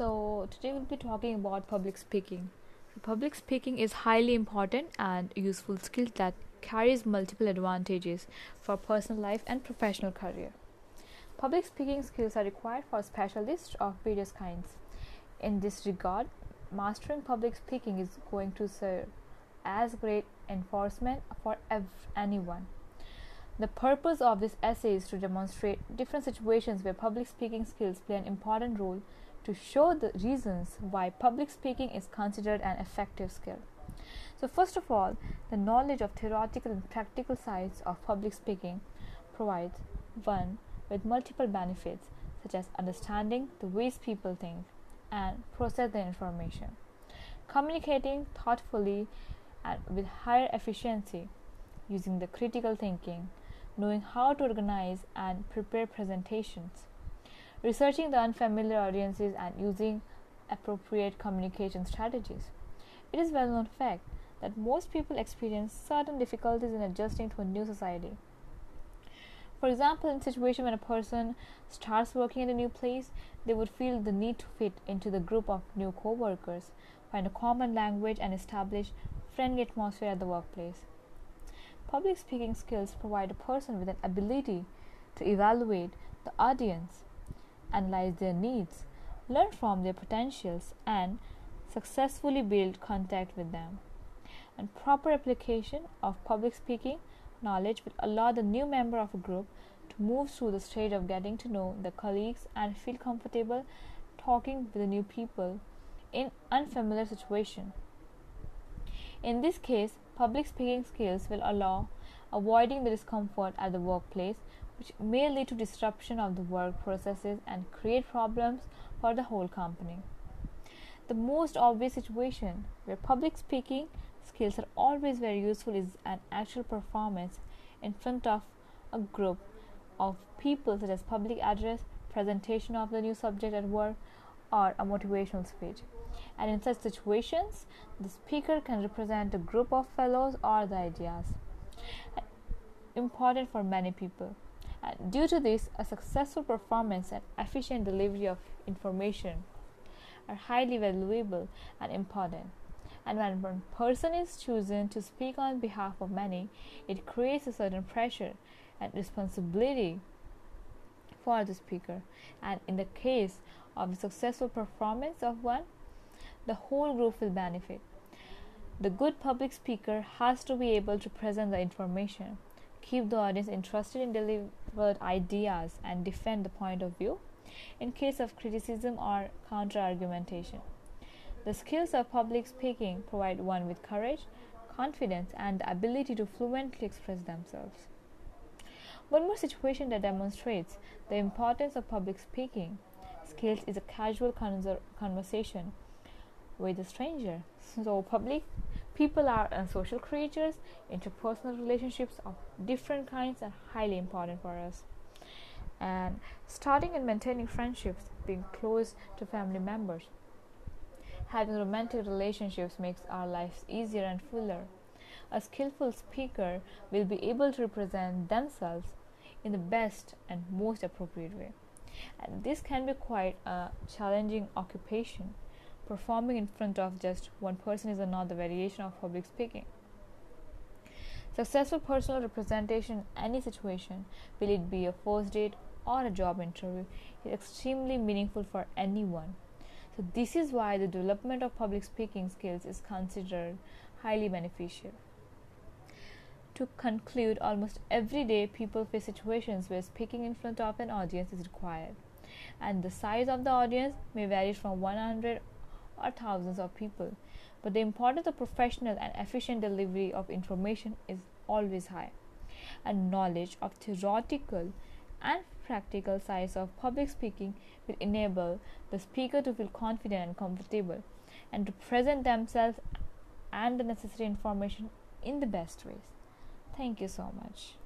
So, today we'll be talking about public speaking. Public speaking is highly important and useful skill that carries multiple advantages for personal life and professional career. Public speaking skills are required for specialists of various kinds. In this regard, mastering public speaking is going to serve as great enforcement for ev- anyone. The purpose of this essay is to demonstrate different situations where public speaking skills play an important role to show the reasons why public speaking is considered an effective skill. So, first of all, the knowledge of theoretical and practical sides of public speaking provides one with multiple benefits, such as understanding the ways people think and process their information, communicating thoughtfully and with higher efficiency, using the critical thinking, knowing how to organize and prepare presentations, researching the unfamiliar audiences and using appropriate communication strategies. It is well known fact that most people experience certain difficulties in adjusting to a new society. For example, in a situation when a person starts working at a new place, they would feel the need to fit into the group of new co-workers, find a common language and establish friendly atmosphere at the workplace. Public speaking skills provide a person with an ability to evaluate the audience analyze their needs, learn from their potentials, and successfully build contact with them. And proper application of public speaking knowledge will allow the new member of a group to move through the stage of getting to know the colleagues and feel comfortable talking with the new people in unfamiliar situation. In this case, public speaking skills will allow avoiding the discomfort at the workplace which may lead to disruption of the work processes and create problems for the whole company. The most obvious situation where public speaking skills are always very useful is an actual performance in front of a group of people, such as public address, presentation of the new subject at work, or a motivational speech. And in such situations, the speaker can represent a group of fellows or the ideas. Uh, important for many people. Due to this, a successful performance and efficient delivery of information are highly valuable and important. And when one person is chosen to speak on behalf of many, it creates a certain pressure and responsibility for the speaker. And in the case of the successful performance of one, the whole group will benefit. The good public speaker has to be able to present the information keep the audience interested in delivered ideas and defend the point of view in case of criticism or counter argumentation. The skills of public speaking provide one with courage, confidence, and the ability to fluently express themselves. One more situation that demonstrates the importance of public speaking skills is a casual conversation with a stranger. So, public People are social creatures. Interpersonal relationships of different kinds are highly important for us. And starting and maintaining friendships, being close to family members, having romantic relationships makes our lives easier and fuller. A skillful speaker will be able to represent themselves in the best and most appropriate way. And this can be quite a challenging occupation performing in front of just one person is another variation of public speaking. Successful personal representation in any situation, be it be a first date or a job interview, is extremely meaningful for anyone. So, this is why the development of public speaking skills is considered highly beneficial. To conclude, almost every day people face situations where speaking in front of an audience is required, and the size of the audience may vary from 100 or thousands of people, but the importance of professional and efficient delivery of information is always high. And knowledge of theoretical and practical sides of public speaking will enable the speaker to feel confident and comfortable and to present themselves and the necessary information in the best ways. Thank you so much.